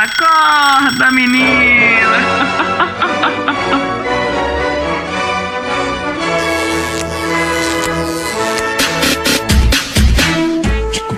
Acorda, menina!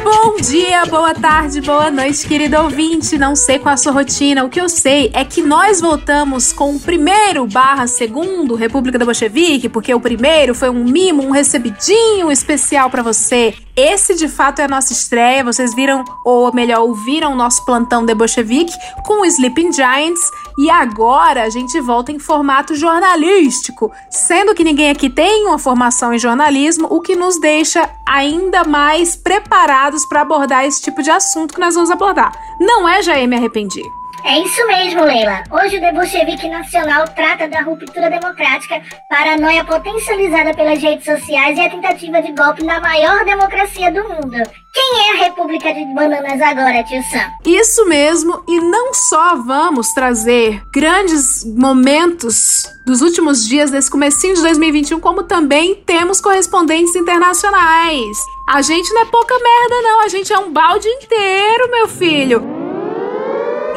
Bom dia, boa tarde, boa noite, querido ouvinte. Não sei qual a sua rotina. O que eu sei é que nós voltamos com o primeiro barra segundo República da Bolchevique, porque o primeiro foi um mimo, um recebidinho especial para você. Esse de fato é a nossa estreia. Vocês viram, ou melhor, ouviram o nosso plantão de Bolchevique com o Sleeping Giants. E agora a gente volta em formato jornalístico, sendo que ninguém aqui tem uma formação em jornalismo, o que nos deixa ainda mais preparados para abordar esse tipo de assunto que nós vamos abordar. Não é, Jair, me arrependi. É isso mesmo, Leila. Hoje o Debochevique Nacional trata da ruptura democrática, paranoia potencializada pelas redes sociais e a tentativa de golpe na maior democracia do mundo. Quem é a República de Bananas agora, tio Sam? Isso mesmo, e não só vamos trazer grandes momentos dos últimos dias desse comecinho de 2021, como também temos correspondentes internacionais. A gente não é pouca merda não, a gente é um balde inteiro, meu filho.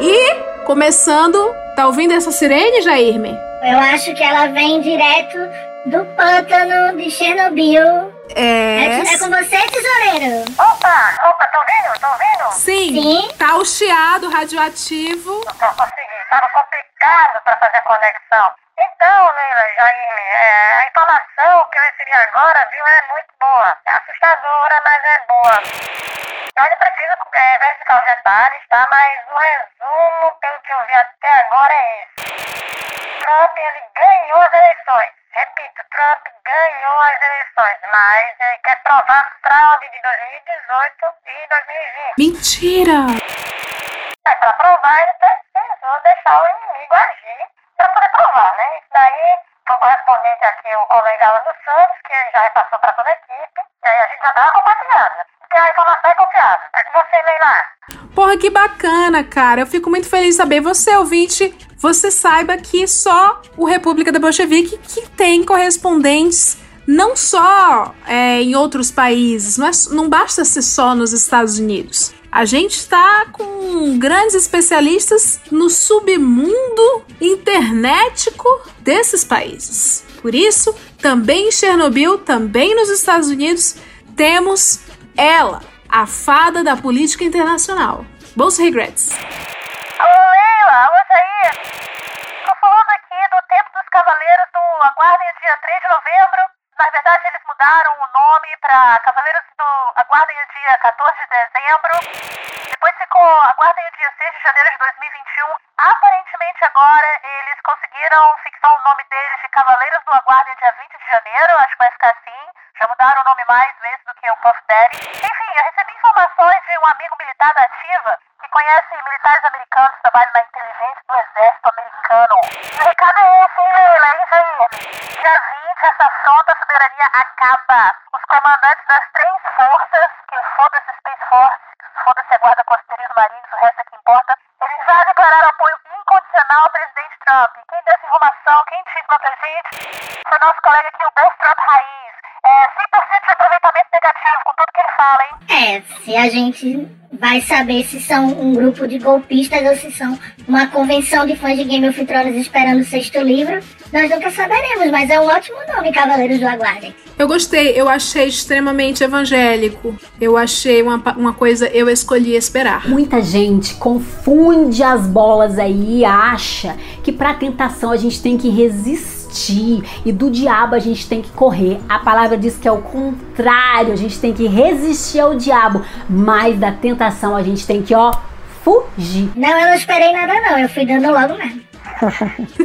E, começando, tá ouvindo essa sirene, Jairme? Eu acho que ela vem direto do pântano de Chernobyl. É. É, é com você, tesoureiro? Opa, opa, tá ouvindo? Tá ouvindo? Sim, Sim. tá o chiado radioativo. Não tô conseguindo, tava complicado pra fazer a conexão. Então, Leila, Jaime, é, a informação que eu recebi agora, viu, é muito boa. É assustadora, mas é boa. Eu ainda preciso é, verificar os detalhes, tá? Mas o resumo, pelo que eu vi até agora, é esse. Trump, ele ganhou as eleições. Repito, Trump ganhou as eleições, mas ele quer provar fraude de 2018 e 2020. Mentira! É, pra provar, ele precisou deixar o inimigo agir pra poder provar, né? Isso daí, o correspondente aqui, o colega Alan dos Santos, que já repassou pra toda a equipe, e aí a gente já tava compartilhando. Porque a informação é confiável. É com você, Leila. Porra, que bacana, cara. Eu fico muito feliz de saber. Você, ouvinte, você saiba que só o República da Bolchevique que tem correspondentes não só é, em outros países, não, é, não basta ser só nos Estados Unidos. A gente está com grandes especialistas no submundo internetico desses países. Por isso, também em Chernobyl, também nos Estados Unidos, temos ela, a fada da política internacional. Bons regrets. Alô, Leila, alô, Jair. Tô falando aqui do tempo dos Cavaleiros do Aguardem dia 3 de novembro. Na verdade, eles mudaram o nome pra Cavaleiros do Aguardem o dia 14 de dezembro. Depois ficou Aguardem o dia 6 de janeiro de 2021. Aparentemente, agora, eles conseguiram fixar o nome deles de Cavaleiros do Aguardem dia 20 de janeiro. Acho que vai ficar assim. Já mudaram o nome mais vezes do que o Puff Daddy. Enfim, eu recebi informações de um amigo militar da ativa que conhece militares americanos que trabalham na inteligência do exército americano. O recado é esse, hein, Dia 20, essa afronta soberania acaba. Os comandantes das três forças, que foda-se Space Force, foda-se a Guarda Costeira os Marinhos, o resto é que importa, eles já declararam apoio incondicional ao presidente Trump. Quem deu essa informação, quem disse pra gente, foi nosso colega aqui, o Best Trump Raiz. É 100% de aproveitamento negativo com tudo que ele fala, hein? É, se a gente vai saber se são um grupo de golpistas ou se são uma convenção de fãs de Game of Thrones esperando o sexto livro, nós nunca saberemos, mas é um ótimo nome, Cavaleiros do Aguardem. Eu gostei, eu achei extremamente evangélico. Eu achei uma, uma coisa, eu escolhi esperar. Muita gente confunde as bolas aí e acha que pra tentação a gente tem que resistir e do diabo a gente tem que correr. A palavra diz que é o contrário, a gente tem que resistir ao diabo, mas da tentação a gente tem que, ó, fugir. Não, eu não esperei nada não, eu fui dando logo mesmo.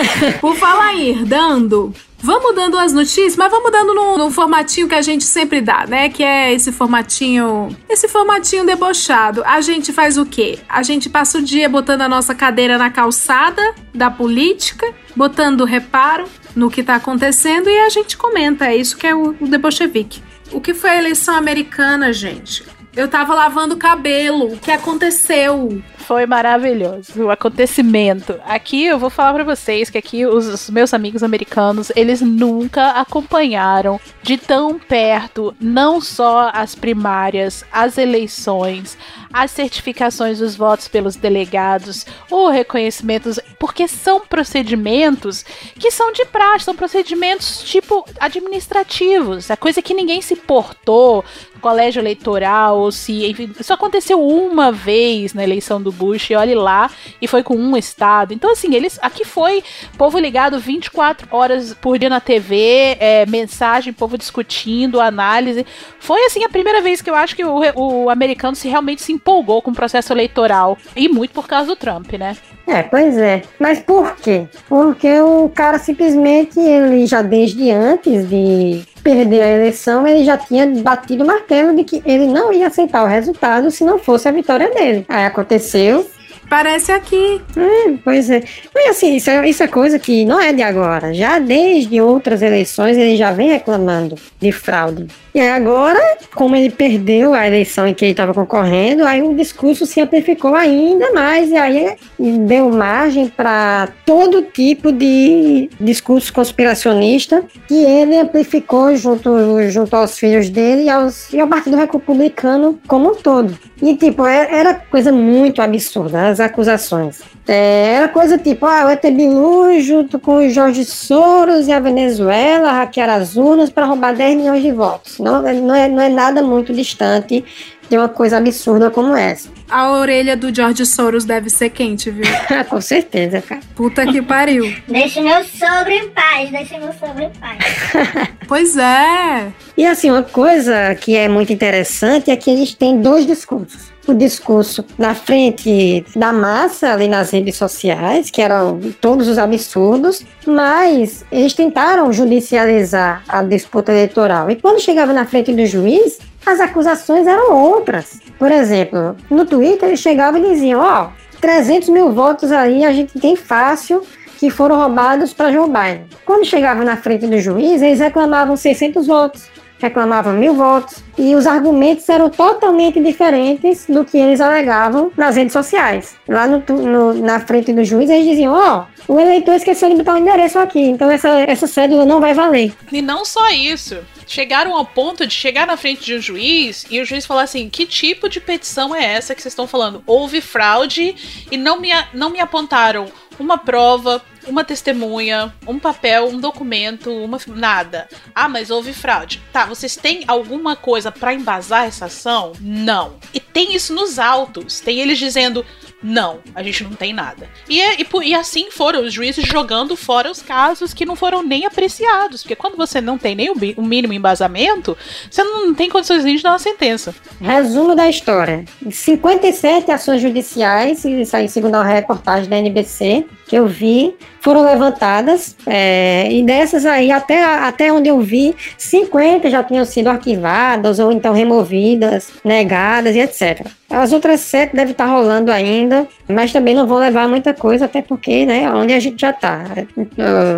Por falar em dando, vamos dando as notícias, mas vamos dando num, num formatinho que a gente sempre dá, né? Que é esse formatinho. Esse formatinho debochado. A gente faz o quê? A gente passa o dia botando a nossa cadeira na calçada da política, botando reparo no que tá acontecendo e a gente comenta. É isso que é o, o Debochevique. O que foi a eleição americana, gente? Eu tava lavando cabelo. O que aconteceu? Foi maravilhoso o acontecimento. Aqui eu vou falar pra vocês que aqui os, os meus amigos americanos, eles nunca acompanharam de tão perto não só as primárias, as eleições, as certificações dos votos pelos delegados, o reconhecimento, porque são procedimentos que são de praxe, são procedimentos tipo administrativos, a coisa que ninguém se portou, colégio eleitoral, ou se. Enfim, isso aconteceu uma vez na eleição do Bush, e olhe lá, e foi com um estado. Então, assim, eles. Aqui foi povo ligado 24 horas por dia na TV, é, mensagem, povo discutindo, análise. Foi, assim, a primeira vez que eu acho que o, o americano se realmente se empolgou com o processo eleitoral. E muito por causa do Trump, né? É, pois é. Mas por quê? Porque o cara simplesmente, ele já desde antes de perder a eleição, ele já tinha batido o martelo de que ele não ia aceitar o resultado se não fosse a vitória dele. Aí aconteceu, Parece aqui. É, pois é. Mas assim, isso é, isso é coisa que não é de agora. Já desde outras eleições ele já vem reclamando de fraude. E agora, como ele perdeu a eleição em que ele estava concorrendo, aí o discurso se amplificou ainda mais e aí deu margem para todo tipo de discurso conspiracionista que ele amplificou junto, junto aos filhos dele e, aos, e ao Partido Republicano como um todo. E, tipo, é, era coisa muito absurda, as acusações. É, era coisa tipo, ah, o ET Bilu junto com o Jorge Soros e a Venezuela hackearam as urnas para roubar 10 milhões de votos. Não, não, é, não é nada muito distante de uma coisa absurda como essa. A orelha do George Soros deve ser quente, viu? com certeza, cara. Puta que pariu. Deixe meu sogro em paz, deixe meu sogro em paz. pois é. E assim, uma coisa que é muito interessante é que eles têm dois discursos o discurso na frente da massa ali nas redes sociais, que eram todos os absurdos, mas eles tentaram judicializar a disputa eleitoral. E quando chegava na frente do juiz, as acusações eram outras. Por exemplo, no Twitter eles chegavam e diziam: Ó, oh, 300 mil votos aí a gente tem fácil que foram roubados para Joe Biden. Quando chegava na frente do juiz, eles reclamavam 600 votos reclamavam mil votos e os argumentos eram totalmente diferentes do que eles alegavam nas redes sociais. Lá no, no, na frente do juiz, eles diziam: Ó, oh, o eleitor esqueceu de botar o endereço aqui, então essa, essa cédula não vai valer. E não só isso. Chegaram ao ponto de chegar na frente de um juiz e o juiz falar assim: que tipo de petição é essa que vocês estão falando? Houve fraude e não me, não me apontaram uma prova, uma testemunha, um papel, um documento, uma nada. Ah, mas houve fraude. Tá, vocês têm alguma coisa para embasar essa ação? Não. E tem isso nos autos. Tem eles dizendo não, a gente não tem nada. E, é, e, e, assim foram os juízes jogando fora os casos que não foram nem apreciados. Porque quando você não tem nem o, o mínimo embasamento, você não tem condições de dar uma sentença. Resumo da história: 57 ações judiciais, isso aí segundo a reportagem da NBC, que eu vi, foram levantadas, é, e dessas aí, até, até onde eu vi, 50 já tinham sido arquivadas ou então removidas, negadas e etc. As outras sete devem estar rolando ainda, mas também não vão levar muita coisa, até porque, né, onde a gente já está.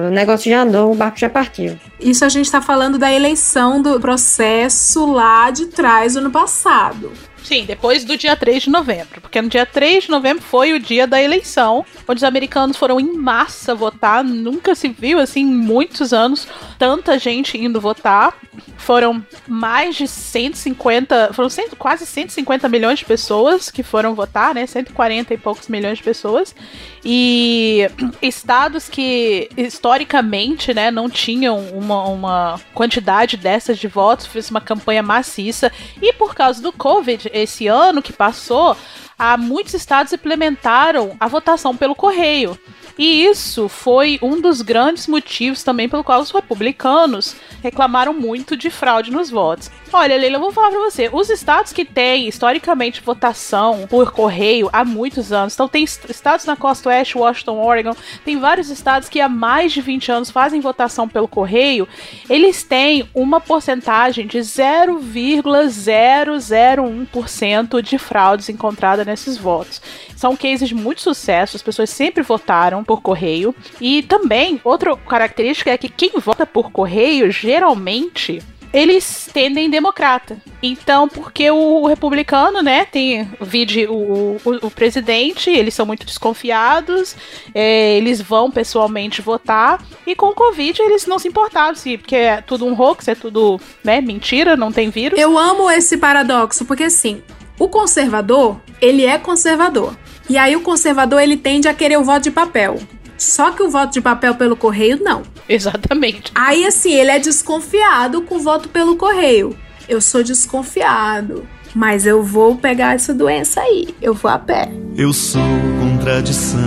O negócio já andou, o barco já partiu. Isso a gente está falando da eleição do processo lá de trás, ano passado. Sim, depois do dia 3 de novembro. Porque no dia 3 de novembro foi o dia da eleição, onde os americanos foram em massa votar. Nunca se viu, assim, muitos anos, tanta gente indo votar. Foram mais de 150, foram cento, quase 150 milhões de pessoas que foram votar, né? 140 e poucos milhões de pessoas. E estados que historicamente, né, não tinham uma, uma quantidade dessas de votos, fez uma campanha maciça. E por causa do Covid, esse ano que passou, há muitos estados implementaram a votação pelo correio. E isso foi um dos grandes motivos também pelo qual os republicanos reclamaram muito de fraude nos votos. Olha, Leila, eu vou falar pra você. Os estados que têm, historicamente, votação por correio há muitos anos. Então, tem estados na costa oeste, Washington, Oregon. Tem vários estados que há mais de 20 anos fazem votação pelo correio. Eles têm uma porcentagem de 0,001% de fraudes encontrada nesses votos. São cases de muito sucesso. As pessoas sempre votaram por correio. E também, outra característica é que quem vota por correio, geralmente eles tendem democrata. Então, porque o republicano, né, tem vide o, o, o presidente, eles são muito desconfiados, é, eles vão pessoalmente votar, e com o Covid eles não se importaram, se, porque é tudo um hoax, é tudo, né, mentira, não tem vírus. Eu amo esse paradoxo, porque assim, O conservador, ele é conservador. E aí o conservador, ele tende a querer o voto de papel. Só que o voto de papel pelo correio, não. Exatamente. Aí, assim, ele é desconfiado com o voto pelo correio. Eu sou desconfiado. Mas eu vou pegar essa doença aí. Eu vou a pé. Eu sou contradição,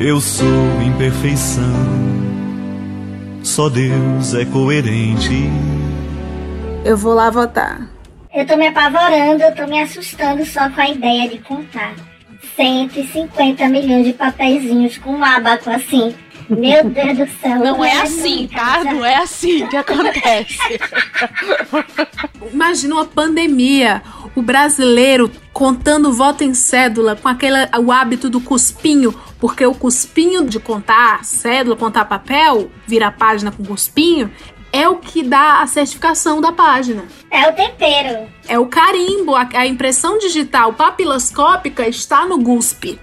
eu sou imperfeição. Só Deus é coerente. Eu vou lá votar. Eu tô me apavorando, eu tô me assustando só com a ideia de contar 150 milhões de papeizinhos com um abaco assim. Meu Deus do céu. Não é eu assim, tá? Não é assim que acontece. Imagina uma pandemia, o brasileiro contando voto em cédula com aquele o hábito do cuspinho, porque o cuspinho de contar cédula, contar papel, virar página com cuspinho, é o que dá a certificação da página. É o tempero. É o carimbo, a, a impressão digital papiloscópica está no GUSP.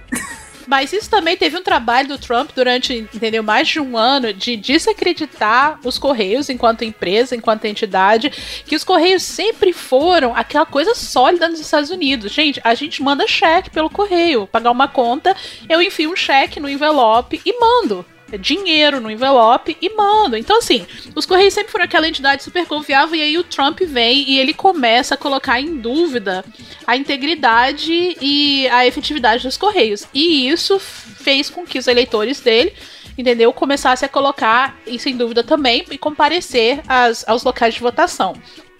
Mas isso também teve um trabalho do Trump durante, entendeu, mais de um ano de desacreditar os Correios enquanto empresa, enquanto entidade, que os Correios sempre foram aquela coisa sólida nos Estados Unidos. Gente, a gente manda cheque pelo Correio, pagar uma conta, eu enfio um cheque no envelope e mando dinheiro no envelope e mando. Então, assim, os Correios sempre foram aquela entidade super confiável e aí o Trump vem e ele começa a colocar em dúvida a integridade e a efetividade dos Correios. E isso fez com que os eleitores dele entendeu? Começassem a colocar isso em dúvida também e comparecer às, aos locais de votação.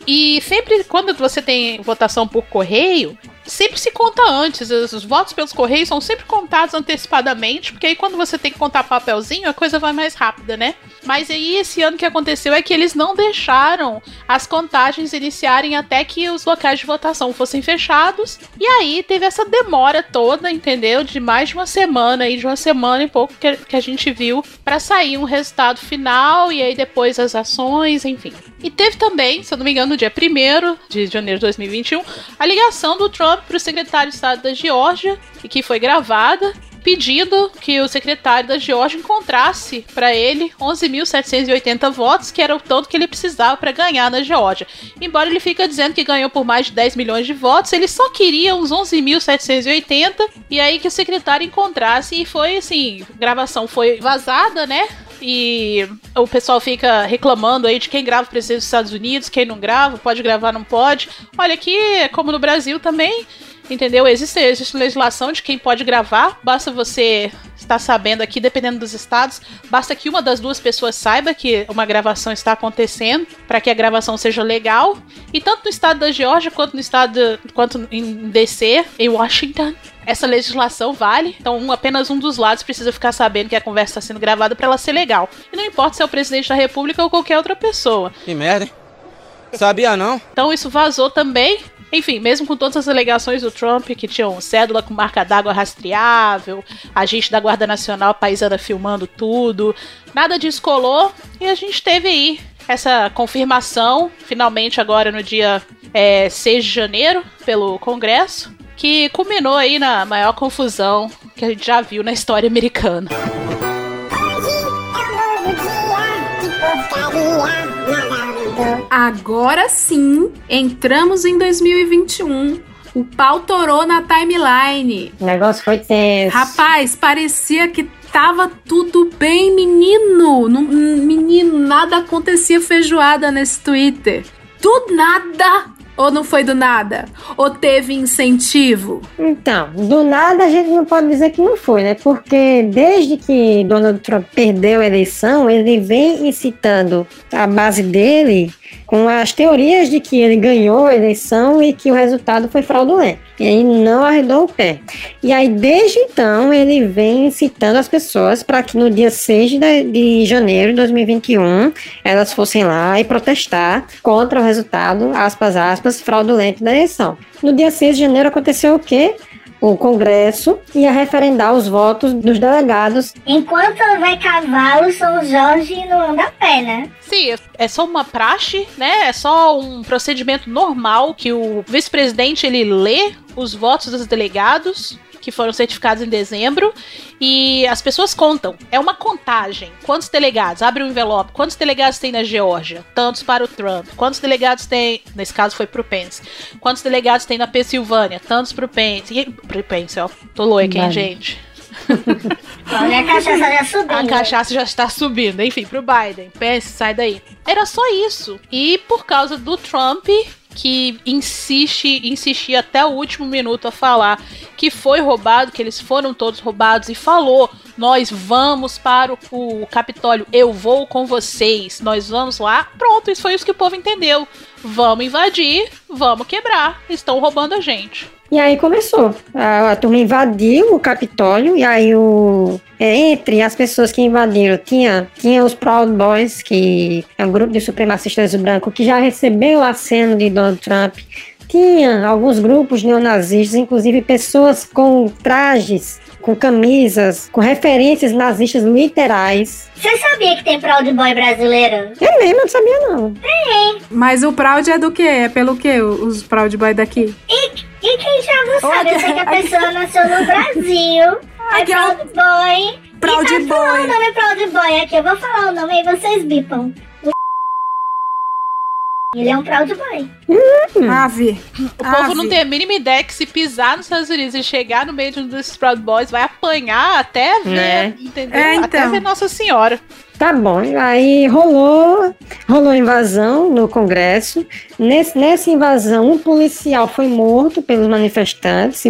E sempre quando você tem votação por correio, sempre se conta antes. Os, os votos pelos correios são sempre contados antecipadamente, porque aí quando você tem que contar papelzinho, a coisa vai mais rápida, né? Mas aí esse ano que aconteceu é que eles não deixaram as contagens iniciarem até que os locais de votação fossem fechados. E aí teve essa demora toda, entendeu? De mais de uma semana aí, de uma semana e pouco que, que a gente viu para sair um resultado final e aí depois as ações, enfim. E teve também, se eu não me engano, no dia 1 de janeiro de 2021, a ligação do Trump para o secretário de Estado da Geórgia, que foi gravada, pedindo que o secretário da Geórgia encontrasse para ele 11.780 votos, que era o tanto que ele precisava para ganhar na Geórgia. Embora ele fica dizendo que ganhou por mais de 10 milhões de votos, ele só queria uns 11.780 e aí que o secretário encontrasse e foi assim, gravação foi vazada, né? E o pessoal fica reclamando aí de quem grava o presidente dos Estados Unidos, quem não grava, pode gravar, não pode. Olha aqui, como no Brasil também, entendeu? Existe, existe legislação de quem pode gravar, basta você estar sabendo aqui, dependendo dos estados, basta que uma das duas pessoas saiba que uma gravação está acontecendo, para que a gravação seja legal. E tanto no estado da Geórgia quanto no estado quanto em DC, em Washington, essa legislação vale. Então, um, apenas um dos lados precisa ficar sabendo que a conversa está sendo gravada para ela ser legal. E não importa se é o presidente da República ou qualquer outra pessoa. Que merda, hein? Sabia não? Então isso vazou também. Enfim, mesmo com todas as alegações do Trump, que tinham cédula com marca d'água rastreável, agente da Guarda Nacional paisana filmando tudo, nada disso colou e a gente teve aí essa confirmação, finalmente agora no dia é, 6 de janeiro, pelo Congresso, que culminou aí na maior confusão que a gente já viu na história americana. Agora sim, entramos em 2021. O pau torou na timeline. O negócio foi tenso. Rapaz, parecia que tava tudo bem, menino. Não- menino, nada acontecia feijoada nesse Twitter. Do nada. Ou não foi do nada? Ou teve incentivo? Então, do nada a gente não pode dizer que não foi, né? Porque desde que Donald Trump perdeu a eleição, ele vem incitando a base dele com as teorias de que ele ganhou a eleição e que o resultado foi fraudulento. E aí não arredou o pé. E aí, desde então, ele vem incitando as pessoas para que no dia 6 de, de janeiro de 2021 elas fossem lá e protestar contra o resultado, aspas, aspas, fraudulento da eleição. No dia 6 de janeiro aconteceu o quê? O Congresso ia referendar os votos dos delegados. Enquanto houver cavalo, São Jorge não anda a pé, né? Sim, é só uma praxe, né? É só um procedimento normal que o vice-presidente ele lê os votos dos delegados que foram certificados em dezembro. E as pessoas contam. É uma contagem. Quantos delegados? Abre o um envelope. Quantos delegados tem na Geórgia? Tantos para o Trump. Quantos delegados tem. Nesse caso foi pro Pence. Quantos delegados tem na Pensilvânia? Tantos pro Pence. E, pro Pence, ó. Tô louca, hein, gente? Olha a cachaça já subindo. A cachaça já está subindo. Enfim, pro Biden. Pence, sai daí. Era só isso. E por causa do Trump, que insiste, insistia até o último minuto a falar que foi roubado, que eles foram todos roubados e falou: "Nós vamos para o, Capitólio, eu vou com vocês, nós vamos lá". Pronto, isso foi isso que o povo entendeu. Vamos invadir, vamos quebrar, estão roubando a gente. E aí começou. A, a turma invadiu o Capitólio, e aí o. é, entre as pessoas que invadiram, tinha, tinha os Proud Boys, que é um grupo de supremacistas brancos que já recebeu aceno de Donald Trump. Tinha alguns grupos neonazistas, inclusive pessoas com trajes, com camisas, com referências nazistas literais. Você sabia que tem Proud Boy brasileiro? Eu mesmo não sabia, não. Mas o Proud é do quê? É pelo quê? Os Proud Boy daqui? E, e quem já não sabe, eu sei que a pessoa nasceu no Brasil. É. Proud Boy. Proud e tá falar Boy. o nome Proud Boy aqui. Eu vou falar o nome e vocês bipam. Ele é um Proud Boy. Ave. O povo não tem a mínima ideia que se pisar nos Estados Unidos e chegar no meio de um desses Proud Boys, vai apanhar até ver, Né? entendeu? É, então. Até ver Nossa Senhora. Tá bom, aí rolou, rolou invasão no Congresso. Nesse, nessa invasão, um policial foi morto pelos manifestantes,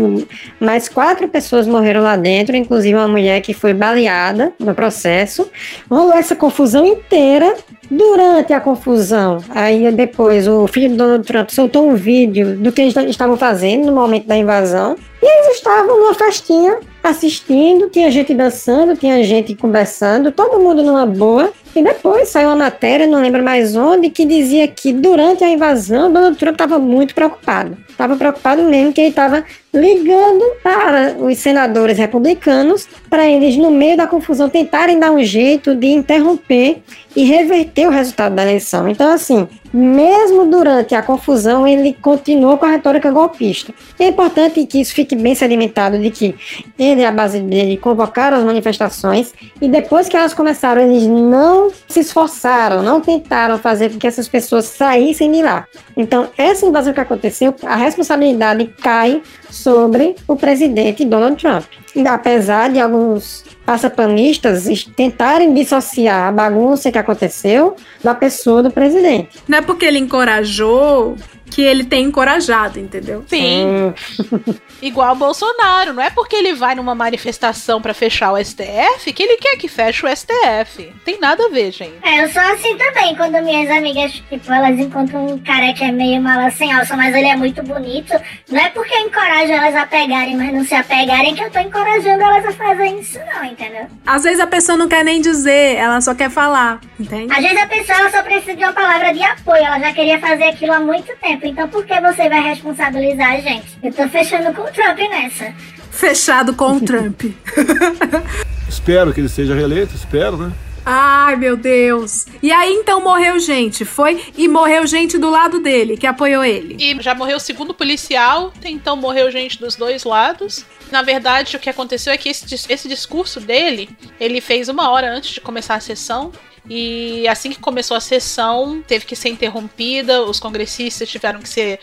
mais quatro pessoas morreram lá dentro, inclusive uma mulher que foi baleada no processo. Rolou essa confusão inteira. Durante a confusão, aí depois o filho do Donald Trump soltou um vídeo do que eles estavam fazendo no momento da invasão. E eles estavam numa festinha assistindo, tinha gente dançando, tinha gente conversando, todo mundo numa boa. E depois saiu uma matéria, não lembro mais onde, que dizia que durante a invasão, Donald Trump estava muito preocupado. Estava preocupado mesmo que ele estava ligando para os senadores republicanos para eles, no meio da confusão, tentarem dar um jeito de interromper e reverter o resultado da eleição. Então, assim, mesmo durante a confusão, ele continuou com a retórica golpista. É importante que isso fique bem sedimentado de que ele e a base dele convocaram as manifestações e depois que elas começaram, eles não se esforçaram, não tentaram fazer com que essas pessoas saíssem de lá. Então, essa invasão que aconteceu, a responsabilidade cai sobre o presidente Donald Trump. Apesar de alguns passapanistas tentarem dissociar a bagunça que aconteceu da pessoa do presidente. Não é porque ele encorajou que ele tem encorajado, entendeu? Sim. Hum, Igual o Bolsonaro. Não é porque ele vai numa manifestação pra fechar o STF que ele quer que feche o STF. Tem nada a ver, gente. É, eu sou assim também, quando minhas amigas, tipo, elas encontram um cara que é meio mala sem alça, mas ele é muito bonito. Não é porque eu encorajo elas a pegarem, mas não se apegarem, que eu tô encorajando elas a fazerem isso, não, entendeu? Às vezes a pessoa não quer nem dizer, ela só quer falar, entende? Às vezes a pessoa só precisa de uma palavra de apoio, ela já queria fazer aquilo há muito tempo. Então por que você vai responsabilizar a gente? Eu tô fechando com o Trump nessa. Fechado com o Trump. Espero que ele seja reeleito, espero, né? Ai, meu Deus. E aí então morreu gente, foi? E morreu gente do lado dele, que apoiou ele. E já morreu o segundo policial, então morreu gente dos dois lados. Na verdade, o que aconteceu é que esse, esse discurso dele, ele fez uma hora antes de começar a sessão. E assim que começou a sessão, teve que ser interrompida, os congressistas tiveram que ser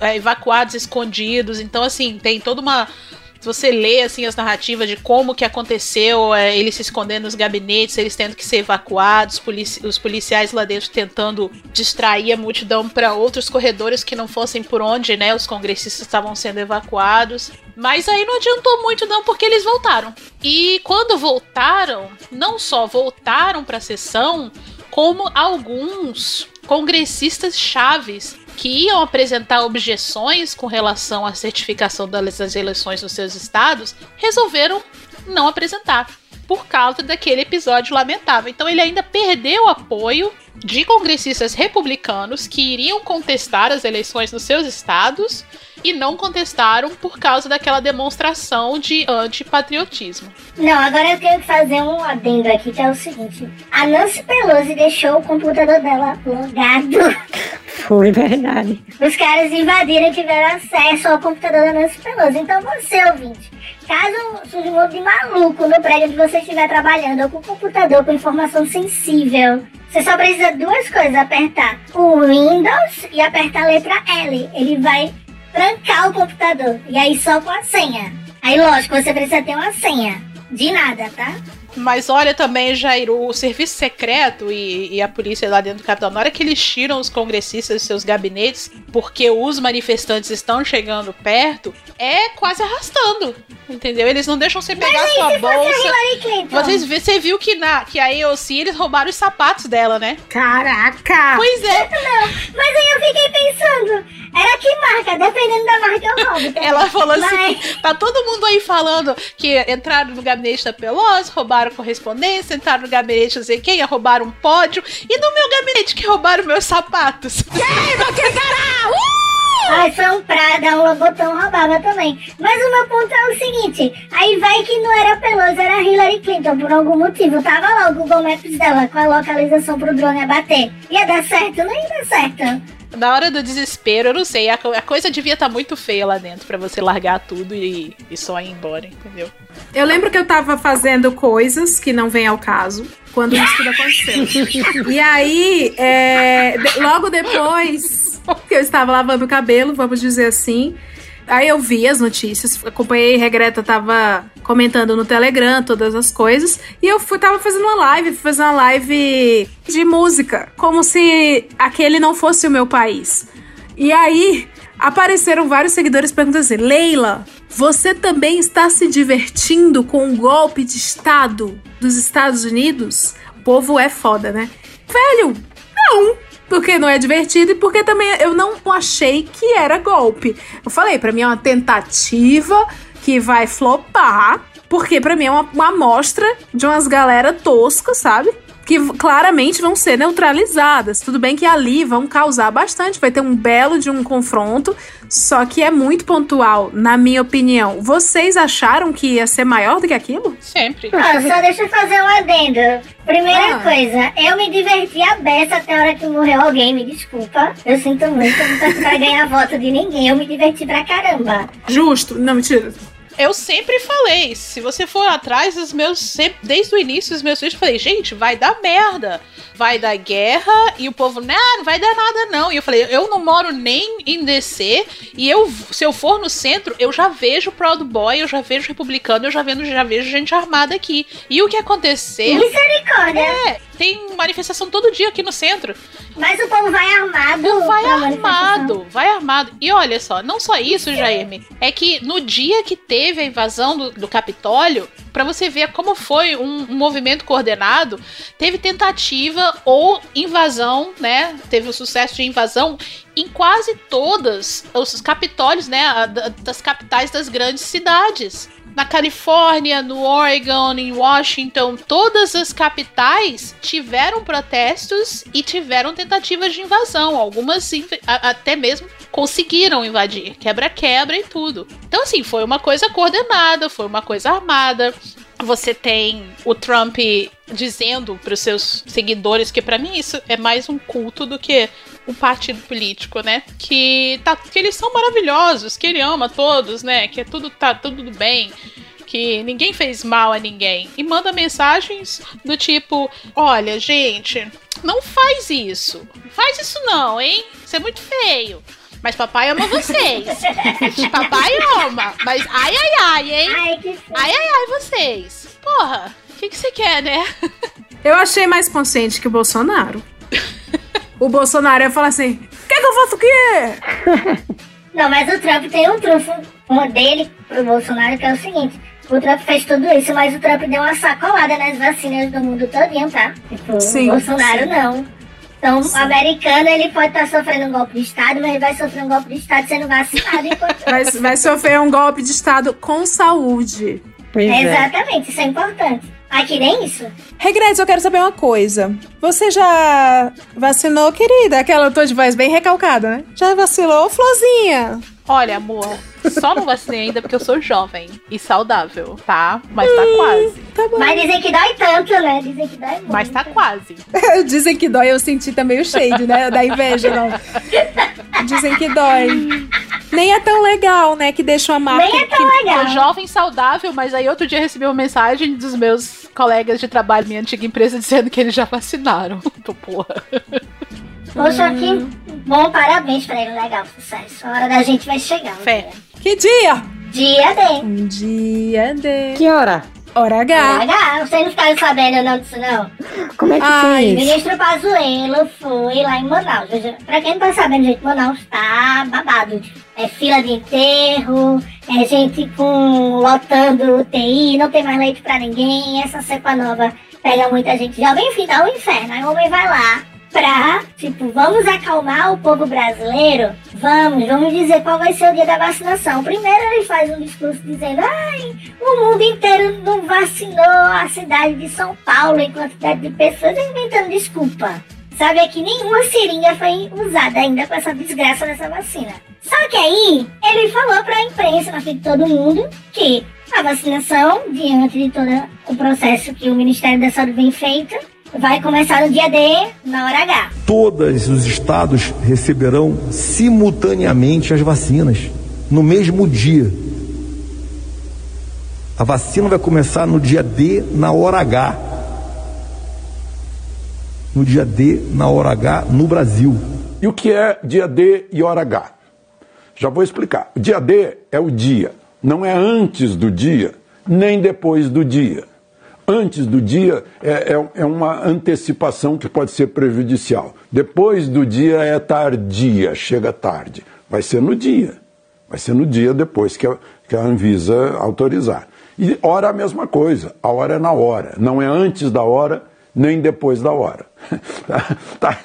é, evacuados, escondidos. Então, assim, tem toda uma. Se você lê assim as narrativas de como que aconteceu, é, eles se escondendo nos gabinetes, eles tendo que ser evacuados, polici- os policiais lá dentro tentando distrair a multidão para outros corredores que não fossem por onde, né, os congressistas estavam sendo evacuados. Mas aí não adiantou muito não, porque eles voltaram. E quando voltaram, não só voltaram para a sessão, como alguns congressistas chaves que iam apresentar objeções com relação à certificação das eleições nos seus estados, resolveram não apresentar por causa daquele episódio lamentável. Então ele ainda perdeu apoio de congressistas republicanos que iriam contestar as eleições nos seus estados e não contestaram por causa daquela demonstração de antipatriotismo. Não, agora eu tenho que fazer um adendo aqui, que é o seguinte. A Nancy Pelosi deixou o computador dela logado. Foi verdade. Os caras invadiram e tiveram acesso ao computador da Nancy Pelosi. Então você, ouvinte, caso surja um de maluco no prédio onde você estiver trabalhando ou com computador com informação sensível, você só precisa duas coisas, apertar o Windows e apertar a letra L. Ele vai trancar o computador. E aí só com a senha. Aí, lógico, você precisa ter uma senha. De nada, tá? Mas olha também, Jair, o serviço secreto e, e, a polícia lá dentro do Capitão, na hora que eles tiram os congressistas de seus gabinetes, porque os manifestantes estão chegando perto, é quase arrastando. Entendeu? Eles não deixam você pegar sua bolsa. Vocês, você viu que, na, que a AOC eles roubaram os sapatos dela, né? Caraca! Pois é. Não, mas aí eu fiquei pensando, era que marca? Dependendo da marca eu roubo. tá? Ela falou assim: Mas- tá todo mundo aí falando que entraram no gabinete da Pelosi, roubaram correspondência, entraram no gabinete não sei quem, roubaram um pódio, e no meu gabinete que roubaram meus sapatos. Ai, foi um Prada, um botão roubava também. Mas o meu ponto é o seguinte: aí vai que não era Pelosi, era Hillary Clinton por algum motivo. Tava lá o Google Maps dela com a localização pro drone abater. Ia dar certo? Não ia dar certo. Na hora do desespero, eu não sei, a, a coisa devia estar muito feia lá dentro pra você largar tudo e, e só ir embora, entendeu? Eu lembro que eu tava fazendo coisas que não vem ao caso quando isso tudo aconteceu. e aí, é, de- logo depois que eu estava lavando o cabelo, vamos dizer assim, aí eu vi as notícias, acompanhei, a Greta tava comentando no Telegram todas as coisas, e eu fui, tava fazendo uma live, fui fazer uma live de música, como se aquele não fosse o meu país. E aí, apareceram vários seguidores perguntando assim: Leila, você também está se divertindo com o golpe de Estado dos Estados Unidos? O povo é foda, né? Velho, não! Porque não é divertido e porque também eu não achei que era golpe. Eu falei, pra mim é uma tentativa que vai flopar, porque pra mim é uma, uma amostra de umas galera tosca, sabe? Que claramente vão ser neutralizadas. Tudo bem que ali vão causar bastante, vai ter um belo de um confronto, só que é muito pontual, na minha opinião. Vocês acharam que ia ser maior do que aquilo? Sempre. Ó, só deixa eu fazer um adendo. Primeira Ah. coisa, eu me diverti a beça até a hora que morreu alguém, me desculpa. Eu sinto muito, eu não tô pra ganhar voto de ninguém, eu me diverti pra caramba. Justo. Não, mentira. Eu sempre falei, se você for atrás dos meus, sempre, desde o início dos meus vídeos, eu falei, gente, vai dar merda. Vai dar guerra e o povo, não, não vai dar nada não. E eu falei, eu não moro nem em DC e eu, se eu for no centro, eu já vejo Proud Boy, eu já vejo republicano, eu já, vendo, já vejo gente armada aqui. E o que aconteceu Misericórdia. é, tem manifestação todo dia aqui no centro. Mas o povo vai armado. Vai armado, vai armado. E olha só, não só isso, Jaime, é que no dia que teve a invasão do, do Capitólio, pra você ver como foi um, um movimento coordenado, teve tentativa ou invasão, né? Teve o sucesso de invasão em quase todas os capitólios, né? Das capitais das grandes cidades. Na Califórnia, no Oregon, em Washington, todas as capitais tiveram protestos e tiveram tentativas de invasão. Algumas até mesmo conseguiram invadir, quebra-quebra e tudo. Então, assim, foi uma coisa coordenada, foi uma coisa armada. Você tem o Trump dizendo para os seus seguidores que para mim isso é mais um culto do que um partido político, né? Que tá que eles são maravilhosos, que ele ama todos, né? Que é tudo tá tudo bem, que ninguém fez mal a ninguém e manda mensagens do tipo: "Olha, gente, não faz isso. Não faz isso não, hein? Isso é muito feio." Mas papai ama vocês. papai ama. Mas ai, ai, ai, hein? Ai, que feio. Ai, ai, ai, vocês. Porra, o que, que você quer, né? Eu achei mais consciente que o Bolsonaro. o Bolsonaro ia falar assim: quer que eu faça o quê? Não, mas o Trump tem um trunfo uma dele pro Bolsonaro, que é o seguinte. O Trump fez tudo isso, mas o Trump deu uma sacolada nas vacinas do mundo todinho, tá? Tipo, Sim, o Bolsonaro sim. não. Então, o americano, ele pode estar sofrendo um golpe de Estado, mas ele vai sofrer um golpe de Estado sendo vacinado enquanto... Vai, vai sofrer um golpe de Estado com saúde. Pois é. Exatamente, isso é importante. Aqui nem isso. Regrets, eu quero saber uma coisa. Você já vacinou, querida? Aquela tua de voz bem recalcada, né? Já vacilou, Florzinha? Olha, amor, só não vacinei ainda porque eu sou jovem e saudável, tá? Mas tá quase. Tá bom. Mas dizem que dói tanto, né? Dizem que dói muito. Mas tá quase. Dizem que dói, eu senti também o shade, né? Da inveja, não. Dizem que dói. Nem é tão legal, né? Que deixa uma marca. Nem é tão Sou legal. jovem saudável, mas aí outro dia recebi uma mensagem dos meus colegas de trabalho, minha antiga empresa, dizendo que eles já vacinaram. Tô porra. Poxa, que bom, parabéns pra ele. Legal, sucesso. A hora da gente vai chegar. um Fé. Que dia? Dia D. Um dia de... Que hora? Hora H. H. Vocês não ficaram sabendo não disso, não? Como é que Ai, O foi isso? ministro Pazuello foi lá em Manaus. Pra quem não tá sabendo, gente, Manaus tá babado. É fila de enterro, é gente com lotando UTI, não tem mais leite pra ninguém. Essa cepa nova pega muita gente jovem, enfim, dá um inferno. Aí o homem vai lá pra, tipo, vamos acalmar o povo brasileiro? Vamos, vamos dizer qual vai ser o dia da vacinação. Primeiro ele faz um discurso dizendo, ai, o mundo inteiro não vacinou a cidade de São Paulo em quantidade de pessoas, inventando desculpa. Sabe é que nenhuma seringa foi usada ainda com essa desgraça dessa vacina. Só que aí, ele falou pra imprensa, na frente de todo mundo, que a vacinação, diante de todo o processo que o Ministério da Saúde vem feito, vai começar no dia D, na hora H. Todos os estados receberão simultaneamente as vacinas, no mesmo dia. A vacina vai começar no dia D, na hora H. No dia D, na hora H, no Brasil. E o que é dia D e hora H? Já vou explicar. O dia D é o dia, não é antes do dia, nem depois do dia. Antes do dia é, é- é uma antecipação que pode ser prejudicial. Depois do dia é tardia, chega tarde. Vai ser no dia. Vai ser no dia depois que a, que a Anvisa autorizar. E hora é a mesma coisa. A hora é na hora. Não é antes da hora, nem depois da hora. Tá, tá-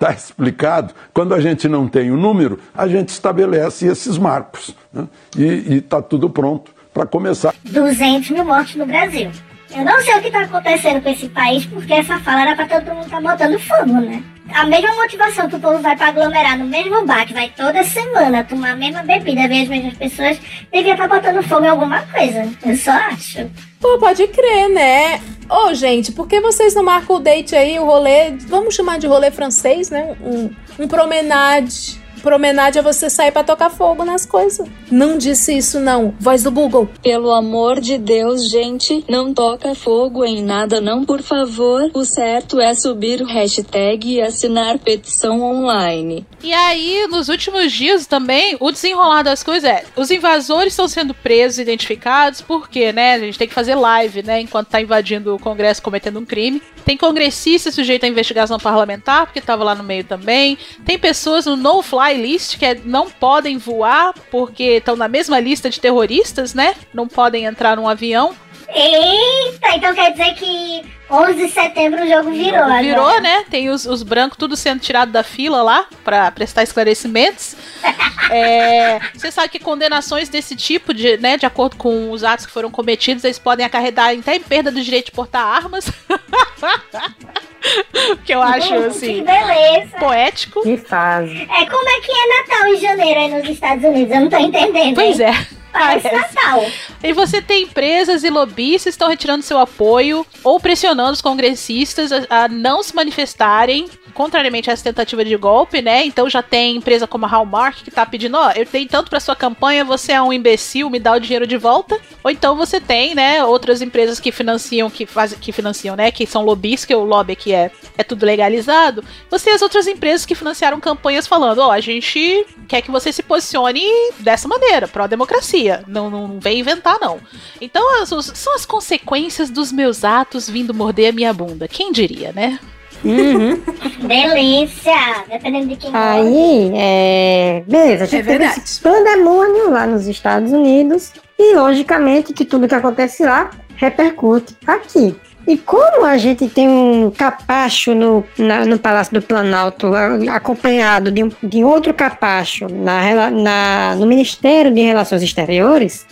tá explicado? Quando a gente não tem o número, a gente estabelece esses marcos. né? E está tudo pronto para começar. 200 mil mortes no Brasil. Eu não sei o que tá acontecendo com esse país, porque essa fala era pra todo mundo tá botando fogo, né? A mesma motivação que o povo vai pra aglomerar no mesmo bar, que vai toda semana tomar a mesma bebida, ver as mesmas pessoas, devia estar botando fogo em alguma coisa. Eu só acho. Pô, pode crer, né? Ô, gente, por que vocês não marcam o date aí, o rolê? Vamos chamar de rolê francês, né? Um, um promenade. Promenade é você sair pra tocar fogo nas coisas. Não disse isso, não. Voz do Google. Pelo amor de Deus, gente, não toca fogo em nada não, por favor. O certo é subir o hashtag e assinar petição online. E aí, nos últimos dias também, o desenrolar das coisas é: os invasores estão sendo presos, identificados, porque, né? A gente tem que fazer live, né? Enquanto tá invadindo o Congresso cometendo um crime. Tem congressista sujeito à investigação parlamentar, porque tava lá no meio também. Tem pessoas no no-fly list que é- não podem voar porque estão na mesma lista de terroristas, né? Não podem entrar num avião. Eita, então quer dizer que 11 de setembro o jogo virou agora. Virou, né? Tem os, os brancos tudo sendo tirado da fila lá pra prestar esclarecimentos. É, você sabe que condenações desse tipo, de, né, de acordo com os atos que foram cometidos, eles podem acarretar até em perda do direito de portar armas. que eu acho, assim, Que beleza. poético. Que fase. É como é que é Natal em janeiro aí nos Estados Unidos? Eu não tô entendendo. Pois hein? é. Parece Parece. Natal. E você tem empresas e lobistas que estão retirando seu apoio ou pressionando os congressistas a, a não se manifestarem, contrariamente a essa tentativa de golpe, né? Então já tem empresa como a Hallmark que tá pedindo, ó, eu dei tanto pra sua campanha, você é um imbecil, me dá o dinheiro de volta. Ou então você tem, né, outras empresas que financiam, que fazem, que financiam, né, que são lobbies, que o lobby aqui é, é tudo legalizado. Você tem as outras empresas que financiaram campanhas falando, ó, a gente quer que você se posicione dessa maneira, pró-democracia. Não, não, não vem inventar, não. Então, as- os- são as consequências dos meus atos vindo morder a minha bunda. Quem diria, né? Delícia. Dependendo de quem Aí, é. Beleza, a gente É teve verdade. esse pandemônio lá nos Estados Unidos. E, logicamente, que tudo que acontece lá repercute aqui. E como a gente tem um capacho no, na- no Palácio do Planalto, acompanhado de, um, de outro capacho na, na- no Ministério de Relações Exteriores,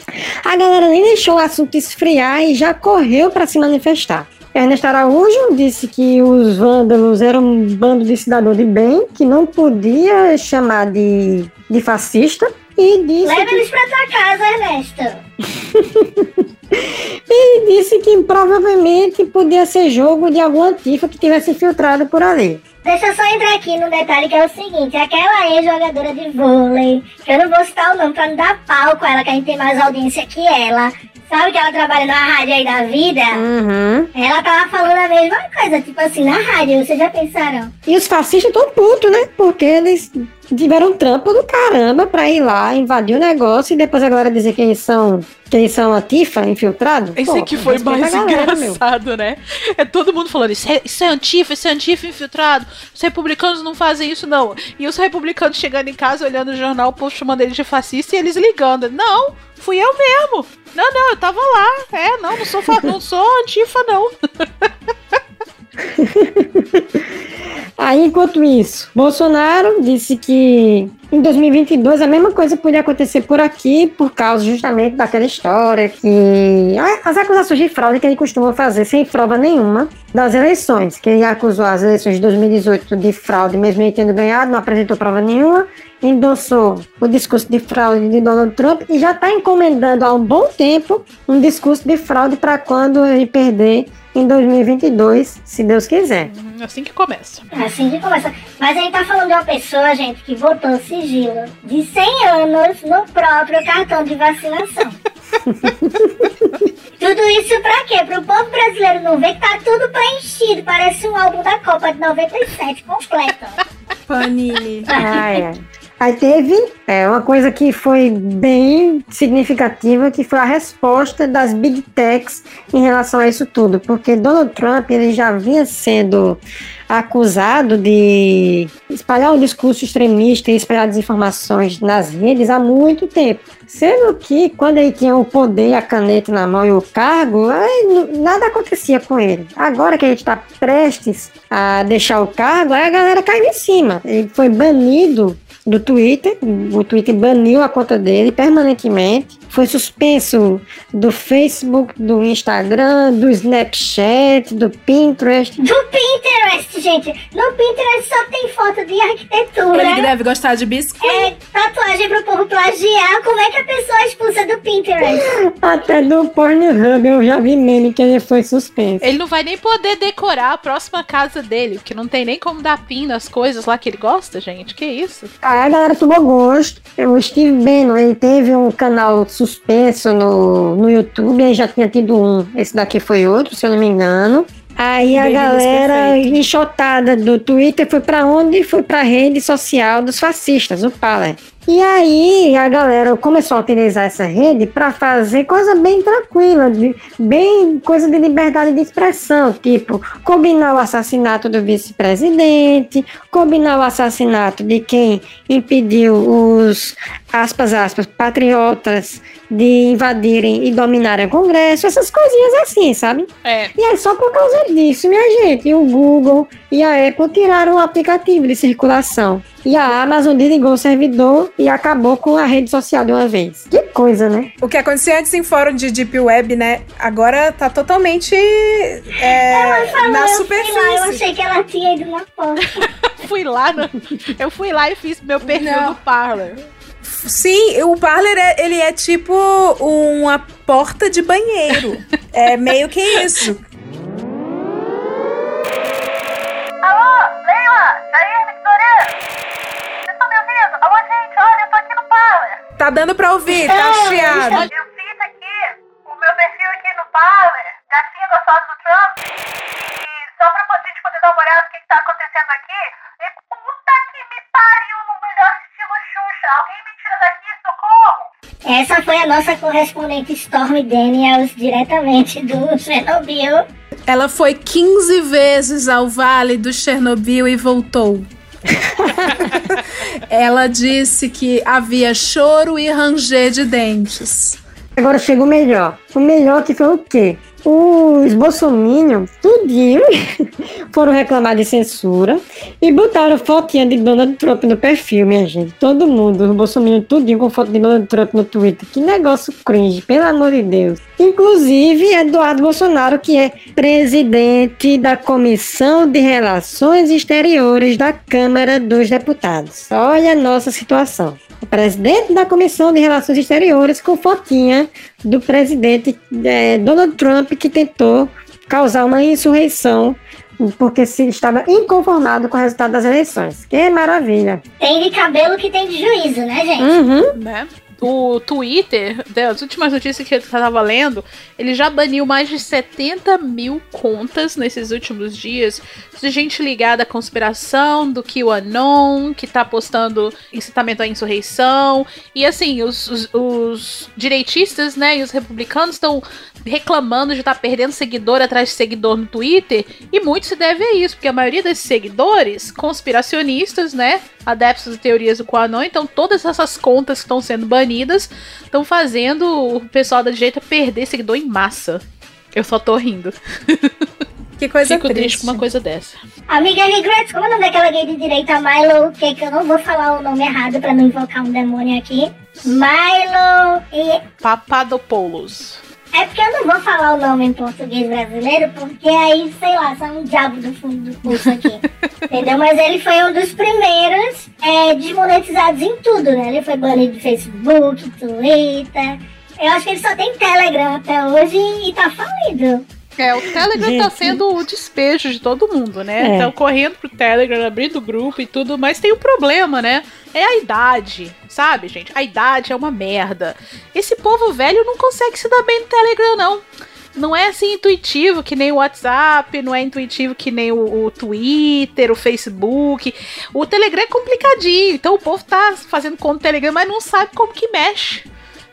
a galera nem deixou o assunto esfriar e já correu para se manifestar. Ernesto Araújo disse que os vândalos eram um bando de cidadão de bem, que não podia chamar de, de fascista, e disse Leva que- eles pra tua casa, Ernesto. E disse que provavelmente podia ser jogo de algum antifa que tivesse infiltrado por ali. Deixa eu só entrar aqui no detalhe que é o seguinte: aquela ex-jogadora de vôlei, que eu não vou citar o nome pra não dar pau com ela, que a gente tem mais audiência que ela. Sabe que ela trabalha na rádio aí da vida? Uhum. Ela tava falando a mesma coisa, tipo assim, na rádio, vocês já pensaram? E os fascistas estão putos, né? Porque eles tiveram um trampo do caramba pra ir lá, invadir o negócio e depois a galera dizer que eles são, que eles são antifa, infiltrado. Esse Pô, aqui foi mais a galera, meu. engraçado, né? É todo mundo falando, isso é, isso é antifa, isso é antifa infiltrado. Os republicanos não fazem isso, não. E os republicanos chegando em casa, olhando o jornal, o povo chamando eles de fascista e eles ligando. Não, fui eu mesmo. Não, não, eu tava lá. É, não, não sou, não sou antifa, não. Aí, enquanto isso, Bolsonaro disse que em 2022 a mesma coisa podia acontecer por aqui, por causa justamente daquela história que. a- As acusações de fraude que ele costuma fazer sem prova nenhuma das eleições. Que ele acusou as eleições de 2018 de fraude, mesmo ele tendo ganhado, não apresentou prova nenhuma, endossou o discurso de fraude de Donald Trump e já está encomendando há um bom tempo um discurso de fraude para quando ele perder em 2022, se Deus quiser. Assim que começa. É Assim que começa. Mas a gente tá falando de uma pessoa, gente, que botou sigilo de 100 anos no próprio cartão de vacinação. tudo isso pra quê? Pro povo brasileiro não ver que tá tudo preenchido. Parece um álbum da Copa de 97 completo. Panini. Ai, ai. Aí teve é, uma coisa que foi bem significativa, que foi a resposta das big techs em relação a isso tudo, porque Donald Trump ele já vinha sendo acusado de espalhar um discurso extremista e espalhar desinformações nas redes há muito tempo. Sendo que quando ele tinha o poder, a caneta na mão e o cargo, nada acontecia com ele. Agora que ele está prestes a deixar o cargo, aí a galera caiu em cima. Ele foi banido do Twitter, o Twitter baniu a conta dele permanentemente, foi suspenso do Facebook, do Instagram, do Snapchat, do Pinterest. Do Pinterest, gente. No Pinterest só tem foto de arquitetura. Ele deve gostar de biscoito. É tatuagem pro povo plagiar. Como é que a pessoa é expulsa do Pinterest? Até do Pornhub eu já vi meme que ele foi suspenso. Ele não vai nem poder decorar a próxima casa dele, porque não tem nem como dar pin nas coisas lá que ele gosta, gente. Que isso? Aí a galera tomou gosto. O Steve Bannon, ele teve um canal suspenso no, no YouTube, aí já tinha tido um. Esse daqui foi outro, se eu não me engano. Aí a galera enxotada do Twitter foi pra onde? Foi pra rede social dos fascistas, o Parler. E aí a galera começou a utilizar essa rede para fazer coisa bem tranquila, de- bem coisa de liberdade de expressão, tipo combinar o assassinato do vice-presidente, combinar o assassinato de quem impediu os aspas aspas patriotas de invadirem e dominarem o Congresso, essas coisinhas assim, sabe? É. E aí só por causa disso, minha gente, o Google e a Apple tiraram o aplicativo de circulação. E a Amazon desligou o servidor e acabou com a rede social de uma vez. Que coisa, né? O que acontecia antes em fórum de Deep Web, né? Agora tá totalmente é, Ela falou, na eu fui superfície. lá, eu achei que ela tinha ido na porta. fui lá, no- eu fui lá e fiz meu perfil Não. no Parler. Sim, o Parler é, ele é tipo uma porta de banheiro. é meio que isso. Alô, Leila, Jair, Victoria? Vocês estão me ouvindo? Alô, gente, olha, eu tô aqui no Parler. Tá dando pra ouvir, tá Ah, chiado. Eu fiz aqui o meu perfil aqui no Parler, gatinha gostosa do Trump. E só pra a gente poder dar uma olhada no que, que tá acontecendo aqui. Puta que me pariu no melhor estilo Xuxa. Alguém me tira daqui, socorro! Essa foi a nossa correspondente Stormy Daniels, diretamente do Chernobyl. Ela foi 15 vezes ao Vale do Chernobyl e voltou. Ela disse que havia choro e ranger de dentes. Agora chega o melhor. O melhor que foi o quê? Os bolsominions, tudinho, foram reclamar de censura e botaram fotinha de Donald Trump no perfil, minha gente. Todo mundo, os bolsominions, tudinho com foto de Donald Trump no Twitter. Que negócio cringe, pelo amor de Deus. Inclusive, Eduardo Bolsonaro, que é presidente da Comissão de Relações Exteriores da Câmara dos Deputados. Olha a nossa situação. O presidente da Comissão de Relações Exteriores com fotinha do presidente é, Donald Trump que tentou causar uma insurreição porque se estava inconformado com o resultado das eleições. Que maravilha. Tem de cabelo que tem de juízo, né, gente? Uhum. Né? O Twitter, das últimas notícias que eu estava lendo, ele já baniu mais de 70 mil contas nesses últimos dias de gente ligada à conspiração, do QAnon, que tá postando incitamento à insurreição. E assim, os, os, os direitistas, né, e os republicanos estão reclamando de estar tá perdendo seguidor atrás de seguidor no Twitter. E muito se deve a isso, porque a maioria desses seguidores, conspiracionistas, né? Adeptos de teorias do QAnon, então todas essas contas que estão sendo banidas estão fazendo o pessoal da direita perder seguidor em massa. Eu só tô rindo. Que coisa Fico triste. triste com uma coisa dessa. Amiga Regrets, como é o nome daquela gay de direita, Milo? Que, que eu não vou falar o nome errado pra não invocar um demônio aqui. Milo e. Papadopoulos. É porque eu não vou falar o nome em português brasileiro, porque aí, sei lá, sai um diabo do fundo do curso aqui. entendeu? Mas ele foi um dos primeiros é, desmonetizados em tudo, né? Ele foi banido do Facebook, Twitter. Eu acho que ele só tem Telegram até hoje e tá falido. É, o Telegram tá sendo o despejo de todo mundo, né? É. Estão correndo pro Telegram, abrindo grupo e tudo, mas tem um problema, né? É a idade, sabe, gente? A idade é uma merda. Esse povo velho não consegue se dar bem no Telegram, não. Não é assim intuitivo que nem o WhatsApp, não é intuitivo que nem o, o Twitter, o Facebook. O Telegram é complicadinho, então o povo tá fazendo conta do Telegram, mas não sabe como que mexe.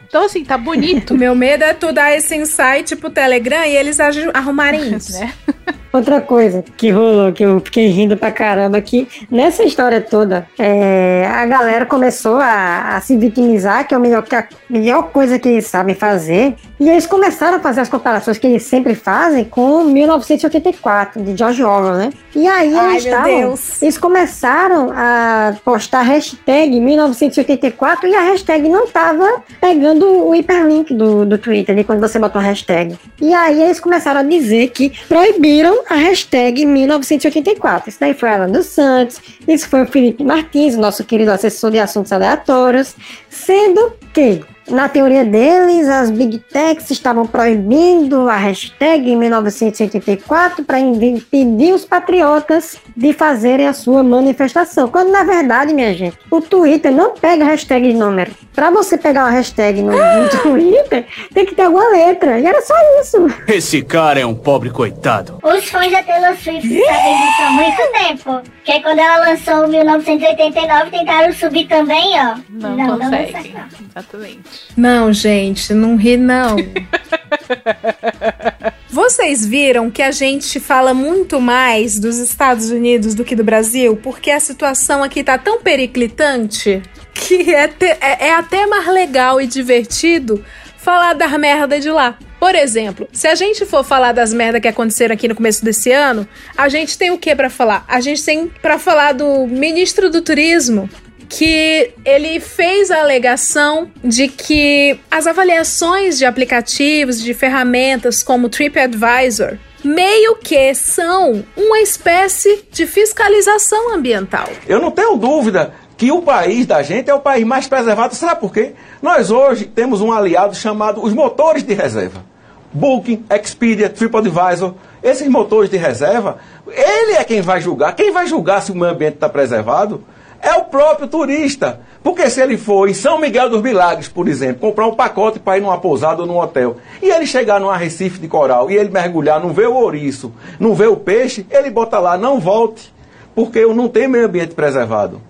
Então, assim, tá bonito. Meu medo é tu dar esse insight pro Telegram e eles arrumarem isso. né? Outra coisa que rolou, que eu fiquei rindo pra caramba, que nessa história toda, é, a galera começou a, a se vitimizar, que é o melhor, que a melhor coisa que eles sabem fazer, e eles começaram a fazer as comparações que eles sempre fazem com 1984, de George Orwell, né? E aí Ai, eles estavam, eles começaram a postar hashtag 1984 e a hashtag não tava pegando o hiperlink do, do Twitter ali quando você botou a hashtag. E aí eles começaram a dizer que proibiram a hashtag 1984. Isso daí foi Alan dos Santos, isso foi o Felipe Martins, nosso querido assessor de assuntos aleatórios, sendo que na teoria deles, as Big Techs estavam proibindo a hashtag 1984 para impedir os patriotas de fazerem a sua manifestação. Quando na verdade, minha gente, o Twitter não pega hashtag de número. Para você pegar uma hashtag no, no Twitter, tem que ter alguma letra. E era só isso. Esse cara é um pobre coitado. Os fãs da Taylor Swift sabem disso há muito tempo. Porque quando ela lançou o 1989, tentaram subir também, ó. Não, deu consegue. não. Exatamente. Não, gente, não ri não. Vocês viram que a gente fala muito mais dos Estados Unidos do que do Brasil? Porque a situação aqui tá tão periclitante que é, te- é- é até mais legal e divertido falar da merda de lá. Por exemplo, se a gente for falar das merdas que aconteceram aqui no começo desse ano, a gente tem o que pra falar? A gente tem pra falar do ministro do turismo, que ele fez a alegação de que as avaliações de aplicativos, de ferramentas como TripAdvisor, meio que são uma espécie de fiscalização ambiental. Eu não tenho dúvida que o país da gente é o país mais preservado. Sabe por quê? Nós hoje temos um aliado chamado os motores de reserva. Booking, Expedia, TripAdvisor. Esses motores de reserva, ele é quem vai julgar. Quem vai julgar se o meio ambiente está preservado é o próprio turista. Porque se ele for em São Miguel dos Milagres, por exemplo, comprar um pacote para ir numa pousada ou num hotel, e ele chegar num arrecife de coral e ele mergulhar, não vê o ouriço, não vê o peixe, ele bota lá, não volte, porque eu não tenho meio ambiente preservado.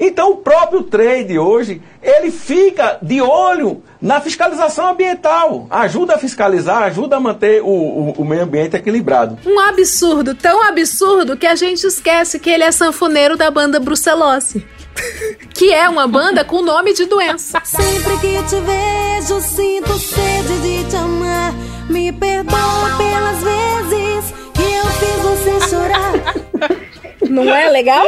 Então o próprio trade hoje, ele fica de olho na fiscalização ambiental. Ajuda a fiscalizar, ajuda a manter o, o, o, meio ambiente equilibrado. Um absurdo, tão absurdo que a gente esquece que ele é sanfoneiro da banda Brucelose. que é uma banda com nome de doença. Sempre que te vejo, sinto sede de te amar. Me perdoa pelas vezes que eu fiz você chorar. Não é legal?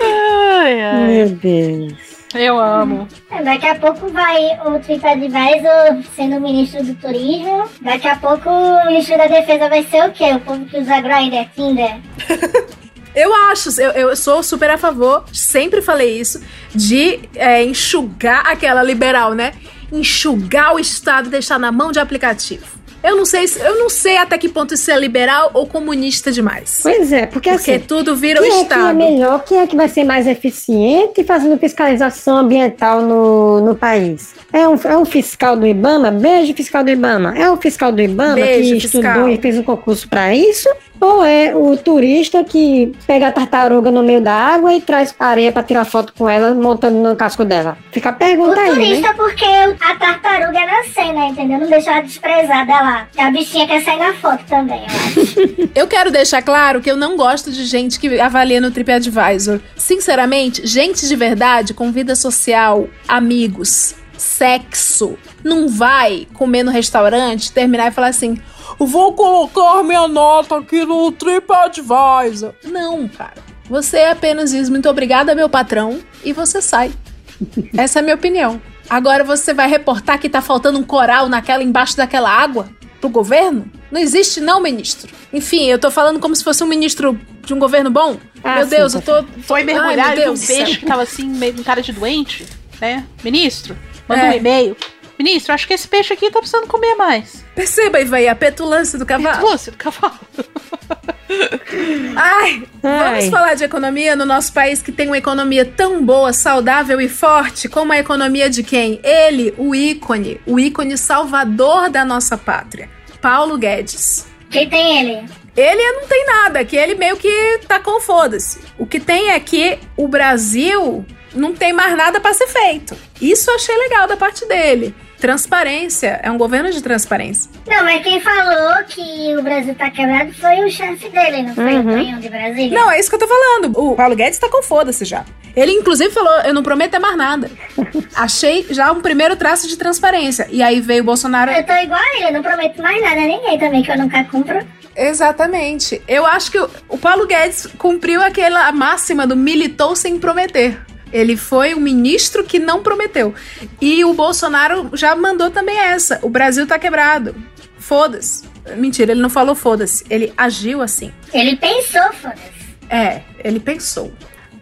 Ai, ai. Meu Deus. Eu amo. É, Daqui a pouco vai o TripAdvisor sendo ministro do turismo. Daqui a pouco o ministro da defesa vai ser o quê? O povo que usa Grindr, Tinder. Eu acho, eu, eu sou super a favor, sempre falei isso, de é, enxugar aquela liberal, né? Enxugar o Estado e deixar na mão de aplicativo. Eu não sei, se- eu não sei até que ponto isso é liberal ou comunista demais. Pois é, porque, Porque assim. tudo vira o quem é é Estado. melhor? Quem é que vai ser mais eficiente fazendo fiscalização ambiental no, no país? É um, é um fiscal do Ibama? Beijo, fiscal do Ibama. É o fiscal do Ibama Beijo, que fiscal. estudou e fez um concurso para isso? Ou é o turista que pega a tartaruga no meio da água e traz areia para tirar foto com ela, montando no casco dela? Fica a O pergunta aí, turista né? porque a tartaruga é na cena, entendeu? Não deixa ela desprezada lá. A bichinha quer sair na foto também, eu acho. Eu quero deixar claro que eu não gosto de gente que avalia no TripAdvisor. Sinceramente, gente de verdade, com vida social, amigos, sexo, não vai comer no restaurante, terminar e falar assim: vou colocar minha nota aqui no TripAdvisor. Não, cara. Você apenas diz muito obrigada, meu patrão, e você sai. Essa é a minha opinião. Agora você vai reportar que tá faltando um coral naquela embaixo daquela água pro governo? Não existe não, ministro. Enfim, eu tô falando como se fosse um ministro de um governo bom. Ah, meu sim, Deus, tá eu tô Foi Ai, mergulhar meu em um peixe que tava assim, meio com cara de doente, né? Ministro, manda um É. e-mail. Ministro, acho que esse peixe aqui tá precisando comer mais. Perceba, Ivaí, a petulância do cavalo. Petulância do cavalo. Ai, vamos Ai. falar de economia no nosso país que tem uma economia tão boa, saudável e forte como a economia de quem? Ele, o ícone, o ícone salvador da nossa pátria, Paulo Guedes. Quem tem ele? Ele não tem nada, que ele meio que tá com foda-se. O que tem é que o Brasil não tem mais nada pra ser feito. Isso eu achei legal da parte dele. Transparência, é um governo de transparência. Não, mas quem falou que o Brasil tá quebrado foi o chefe dele, não foi o Tonhão de Brasília? Não, é isso que eu tô falando. O Paulo Guedes tá com foda-se já. Ele, inclusive, falou: eu não prometo é mais nada. Achei já um primeiro traço de transparência. E aí veio o Bolsonaro. Eu tô igual a ele, não prometo mais nada a ninguém também, que eu nunca cumpro. Exatamente. Eu acho que o, o Paulo Guedes cumpriu aquela máxima do militou sem prometer. Ele foi o ministro que não prometeu. E o Bolsonaro já mandou também essa. O Brasil tá quebrado. Foda-se. Mentira, ele não falou foda-se. Ele agiu assim. Ele pensou, foda-se. É, ele pensou.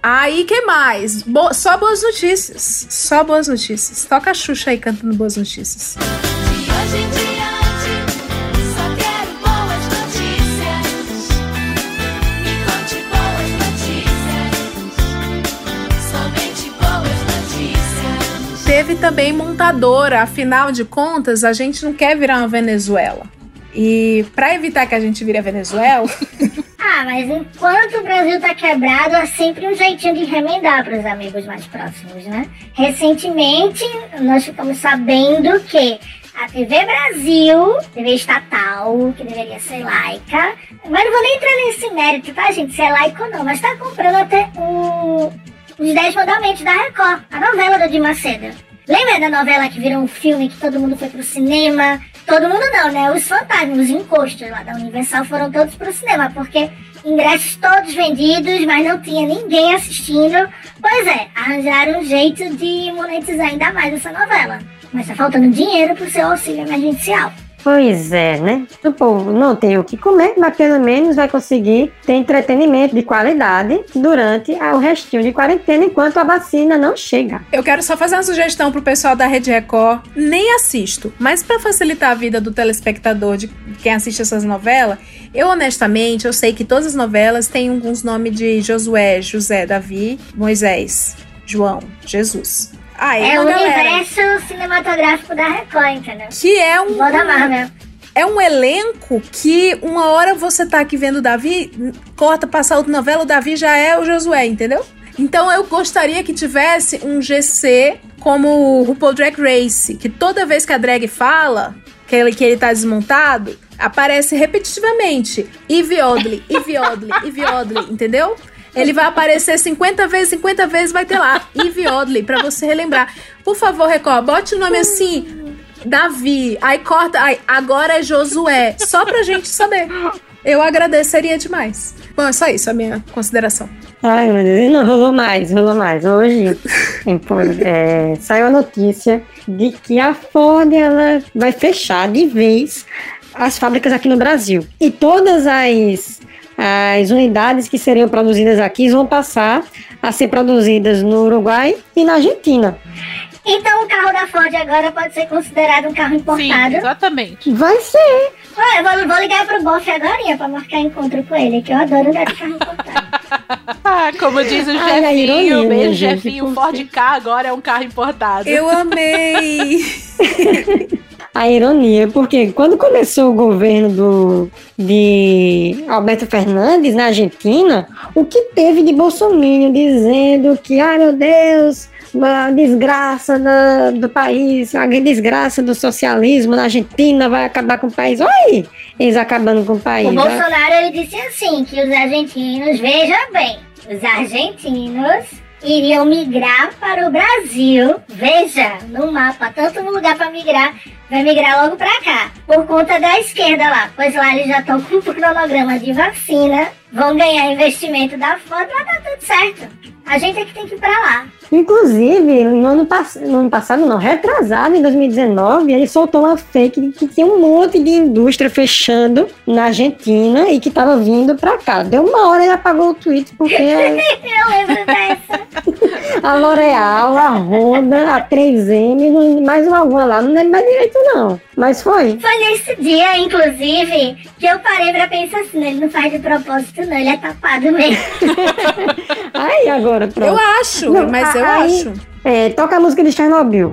Aí, que mais? Bo- só boas notícias. Só boas notícias. Toca a Xuxa aí cantando boas notícias. hoje em diante, também montadora, afinal de contas, a gente não quer virar uma Venezuela. E pra evitar que a gente vire a Venezuela, Ah, mas enquanto o Brasil tá quebrado, há sempre um jeitinho de remendar pros amigos mais próximos, né? Recentemente, nós ficamos sabendo que a TV Brasil, TV estatal, que deveria ser laica, mas não vou nem entrar nesse mérito, tá, gente? Se é laico ou não, mas tá comprando até o, os 10 Mandamentos da Record, a novela do Di Macedo. Lembra da novela que virou um filme que todo mundo foi pro cinema? Todo mundo não, né? Os fantasmas, os encostos lá da Universal foram todos pro cinema, porque ingressos todos vendidos, mas não tinha ninguém assistindo. Pois é, arranjaram um jeito de monetizar ainda mais essa novela. Mas tá faltando dinheiro pro seu auxílio emergencial. Pois é, né? O povo não tem o que comer, mas pelo menos vai conseguir ter entretenimento de qualidade durante o restinho de quarentena enquanto a vacina não chega. eu quero só fazer uma sugestão pro pessoal da Rede Record. Nem assisto, mas pra facilitar a vida do telespectador, de quem assiste essas novelas, eu honestamente, eu sei que todas as novelas têm alguns nomes de Josué, José, Davi, Moisés, João, Jesus. Aí é o galera. universo cinematográfico da Record, entendeu? Que é um. Igual da Marvel. É um elenco que uma hora você tá aqui vendo o Davi, corta, passa outra novela, o Davi já é o Josué, entendeu? Então eu gostaria que tivesse um GC como o RuPaul Drag Race, que toda vez que a drag fala que ele, que ele tá desmontado, aparece repetitivamente Eve Odley, Eve Odley, Eve Odley, entendeu? Ele vai aparecer 50 vezes, 50 vezes vai ter lá Eve Odley, pra você relembrar. Por favor, Record, bote o nome assim, Davi, aí corta, aí, agora é Josué, só pra gente saber. Eu agradeceria demais. Bom, é só isso, a minha consideração. Ai, meu Deus, não, rolou mais, rolou mais. Hoje é, saiu a notícia de que a Ford ela vai fechar de vez as fábricas aqui no Brasil. E todas as, as unidades que seriam produzidas aqui vão passar a ser produzidas no Uruguai e na Argentina. Então o carro da Ford agora pode ser considerado um carro importado. exatamente. Vai ser. Olha, eu vou, vou ligar pro Boff agora pra marcar encontro com ele, que eu adoro andar de carro importado. Ah, como diz o Ai, a ironia, Jefinho, beijo gente, Jefinho, o por Ford K agora é um carro importado. Eu amei! A ironia, porque quando começou o governo do, de Alberto Fernandes na Argentina, o que teve de Bolsonaro dizendo que, ai meu Deus, a desgraça da- do país, a desgraça do socialismo na Argentina vai acabar com o país. Aí, eles acabando com o país. O né? Bolsonaro ele disse assim que os argentinos, veja bem, os argentinos iriam migrar para o Brasil. Veja no mapa, tanto lugar para migrar, vai migrar logo para cá, por conta da esquerda lá. Pois lá eles já estão com o cronograma de vacina, vão ganhar investimento da Ford, mas tá tudo certo. A gente é que tem que ir para lá. Inclusive, no ano, pass no ano passado, não, retrasado, em 2019, ele soltou uma fake que tinha um monte de indústria fechando na Argentina e que tava vindo pra cá. Deu uma hora e ele apagou o tweet porque Eu lembro dessa. a L'Oreal, a Honda, a 3M, não- mais uma alguma lá, não lembro mais direito não. Mas foi. Foi nesse dia, inclusive, que eu parei pra pensar assim, ele não faz de propósito não, ele é tapado mesmo. Aí agora, pronto. Eu acho, Não, mas eu aí, acho. É, toca a música de Chernobyl.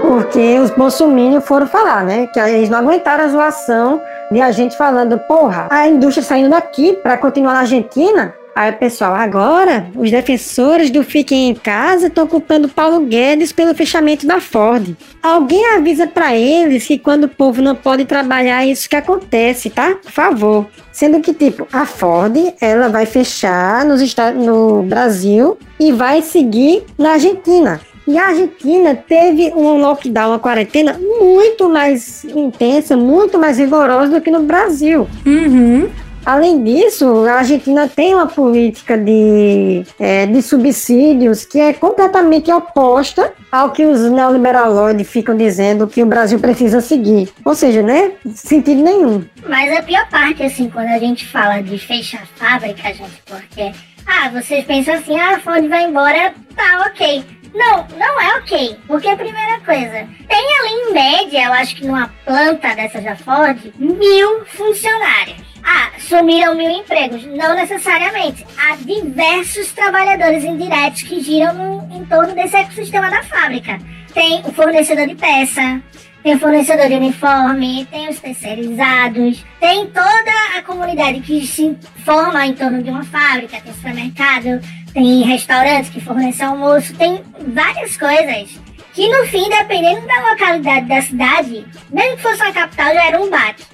Porque os bolsominions foram falar, né? Que eles não aguentaram a zoação de a gente falando, porra, a indústria saindo daqui pra continuar na Argentina. Aí, pessoal, agora os defensores do Fiquem em Casa estão culpando Paulo Guedes pelo fechamento da Ford. Alguém avisa pra eles que quando o povo não pode trabalhar, é isso que acontece, tá? Por favor. Sendo que, tipo, a Ford, ela vai fechar nos no Brasil e vai seguir na Argentina. E a Argentina teve um lockdown, uma quarentena muito mais intensa, muito mais rigorosa do que no Brasil. Uhum. Além disso, a Argentina tem uma política de, é, de subsídios que é completamente oposta ao que os neoliberaloides ficam dizendo que o Brasil precisa seguir. Ou seja, né? Sentido nenhum. Mas a pior parte, assim, quando a gente fala de fechar fábrica, gente, porque, ah, vocês pensam assim, ah, a Ford vai embora, tá ok. Não, não é ok. Porque a primeira coisa, tem ali em média, eu acho que numa planta dessa da Ford, mil funcionários. Ah, sumiram mil empregos. Não necessariamente. Há diversos trabalhadores indiretos que giram no, em torno desse ecossistema da fábrica. Tem o fornecedor de peça, tem o fornecedor de uniforme, tem os terceirizados, tem toda a comunidade que se forma em torno de uma fábrica, tem supermercado, tem restaurantes que fornecem almoço, tem várias coisas que no fim, dependendo da localidade da cidade, mesmo que fosse uma capital, já era um baque.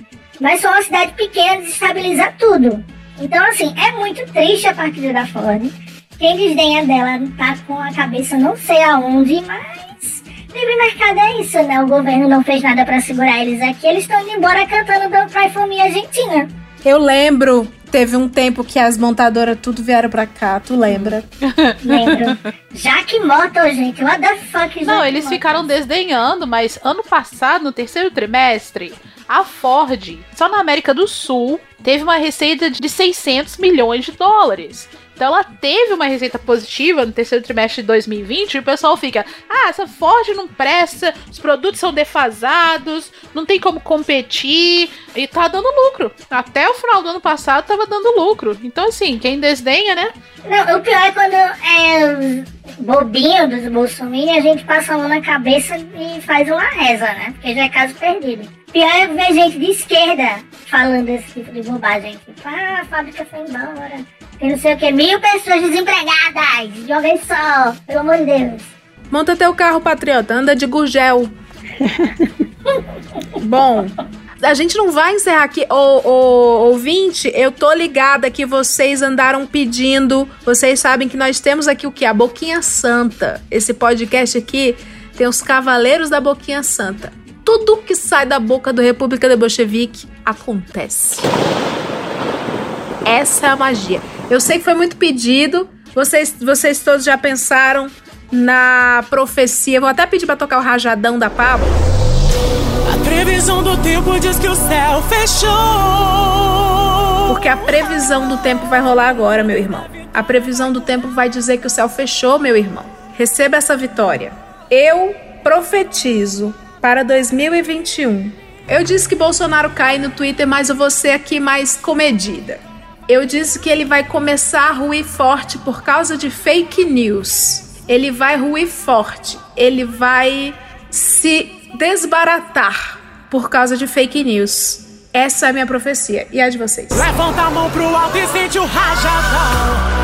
Mas só uma cidade pequena desestabiliza tudo. Então, assim, é muito triste a partida da Ford. Quem desdenha dela tá com a cabeça não sei aonde, mas livre mercado é isso, né? O governo não fez nada pra segurar eles aqui. Eles estão indo embora cantando Don't Cry For Me Argentina. Eu lembro, teve um tempo que as montadoras tudo vieram pra cá, tu lembra? Lembro. Jack Motor, gente. What the fuck, Não, Jack eles Motor? ficaram desdenhando, mas ano passado, no terceiro trimestre, a Ford, só na América do Sul, teve uma receita de 600 milhões de dólares. Então ela teve uma receita positiva no terceiro trimestre de 2020 e o pessoal fica: ah, essa Ford não presta, os produtos são defasados, não tem como competir e tá dando lucro. Até o final do ano passado tava dando lucro. Então, assim, quem desdenha, né? Não, o pior é quando é os bobinhos dos Bolsonaro, a gente passa a mão na cabeça e faz uma reza, né? Porque já é caso perdido. Pior é ver gente de esquerda falando esse tipo de bobagem. Tipo, ah, a fábrica foi embora. Tem não sei o que, mil pessoas desempregadas de uma vez só. Pelo amor de Deus. Monta teu carro, patriota, anda de gurgel. Bom, a gente não vai encerrar aqui. Ô, ô, ouvinte, eu tô ligada que vocês andaram pedindo. Vocês sabem que nós temos aqui o que? A Boquinha Santa. Esse podcast aqui tem os Cavaleiros da Boquinha Santa. tudo que sai da boca do República de Bolchevique acontece. Essa é a magia. Eu sei que foi muito pedido. Vocês, vocês todos já pensaram na profecia. Vou até pedir pra tocar o rajadão da Pablo. A previsão do tempo diz que o céu fechou. Porque a previsão do tempo vai rolar agora, meu irmão. A previsão do tempo vai dizer que o céu fechou, meu irmão. Receba essa vitória. Eu profetizo para 2021. Eu disse que Bolsonaro cai no Twitter, mas eu vou ser aqui mais comedida. Eu disse que ele vai começar a ruir forte por causa de fake news. Ele vai ruir forte. Ele vai se desbaratar por causa de fake news. Essa é a minha profecia. E a de vocês? Levanta a mão pro alto e sente o rajadão.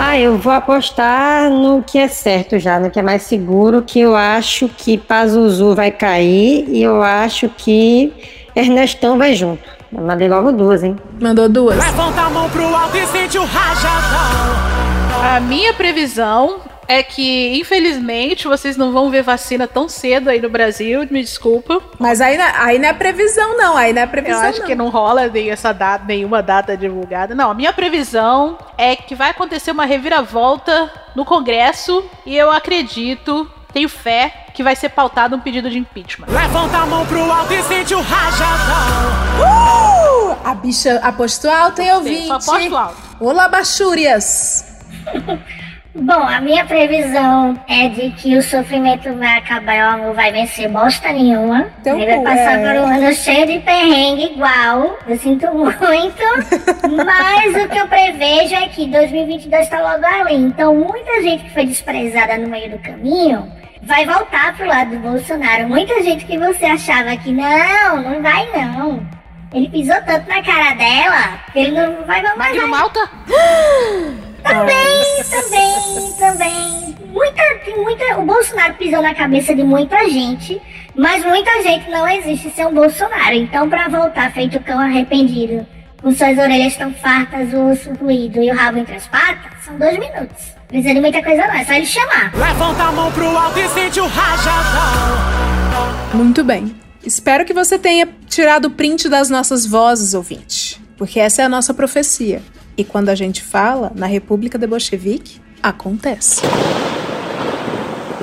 Ah, eu vou apostar no que é certo já, no que é mais seguro, que eu acho que Pazuzu vai cair e eu acho que Ernestão vai junto. Eu mandei logo duas, hein? Mandou duas. Levanta a mão pro alto e sente o rajadão. A minha previsão é que, infelizmente, vocês não vão ver vacina tão cedo aí no Brasil, me desculpa. Mas aí, não- aí não é previsão, não. Aí não é Eu previsão. acho não. que não rola nem essa data, nenhuma data divulgada. Não, a minha previsão é que vai acontecer uma reviravolta no Congresso e eu acredito, tenho fé, que vai ser pautado um pedido de impeachment. Levanta a mão pro alto e sente o rajadão. Uh! A bicha apostou alto, hein, ouvinte? só aposto alto. Olá, bachúrias. Bom, a minha previsão é de que o sofrimento vai acabar e o amor vai vencer bosta nenhuma. Então, Ele vai passar é. por um ano cheio de perrengue igual. Eu sinto muito. Mas o que eu prevejo é que 2022 tá logo ali. Então, muita gente que foi desprezada no meio do caminho vai voltar pro lado do Bolsonaro. Muita gente que você achava que não, não vai não. Ele pisou tanto na cara dela que ele não vai mais. Magno Malta? Também, também, também. Muita, muita. O Bolsonaro pisou na cabeça de muita gente, mas muita gente não existe sem o Bolsonaro. Então, pra voltar feito cão arrependido, com suas orelhas tão fartas, o osso ruído e o rabo entre as patas, são dois minutos. Não Precisa de muita coisa não, é só ele chamar. Levanta a mão pro alto e sente o rajadão. Muito bem. Espero que você tenha tirado o print das nossas vozes, ouvinte. Porque essa é a nossa profecia. E quando a gente fala na República de Bolchevique, acontece.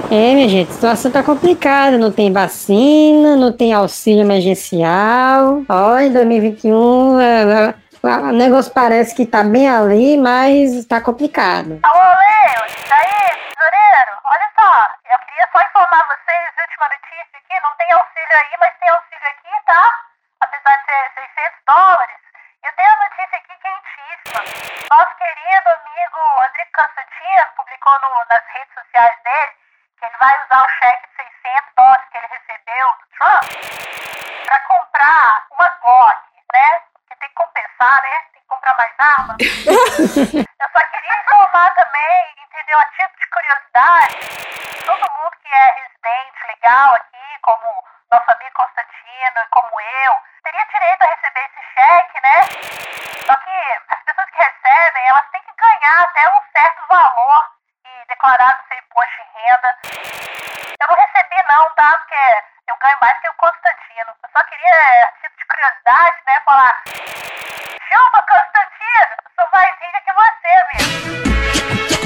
É, minha gente, a situação tá complicada. Não tem vacina, não tem auxílio emergencial. Ó, em 2021, é, é, o negócio parece que tá bem ali, mas tá complicado. Alô, Leo, e aí, tesoureiro? Olha só, só informar vocês, última notícia aqui, não tem auxílio aí, mas tem auxílio aqui, tá? Apesar de ser 600 dólares. Eu tenho a notícia aqui quentíssima. Nosso querido amigo Rodrigo Constantino publicou no- nas redes sociais dele que ele vai usar o cheque de 600 dólares que ele recebeu do Trump pra comprar uma Glock, né? Porque tem que compensar, né? Tem que comprar mais arma. Eu só queria informar também, entendeu? A título de curiosidade, todo mundo que é residente legal aqui, como nosso amigo Constantino e como eu, teria direito a receber esse cheque, né? Só que as pessoas que recebem, elas têm que ganhar até um certo valor e declarar no seu imposto de renda. Eu não recebi não, tá? Porque eu ganho mais que o Constantino. Eu só queria, é, tipo de curiosidade, né, falar... Chupa, Constantino! Sou mais rica que você, bicho!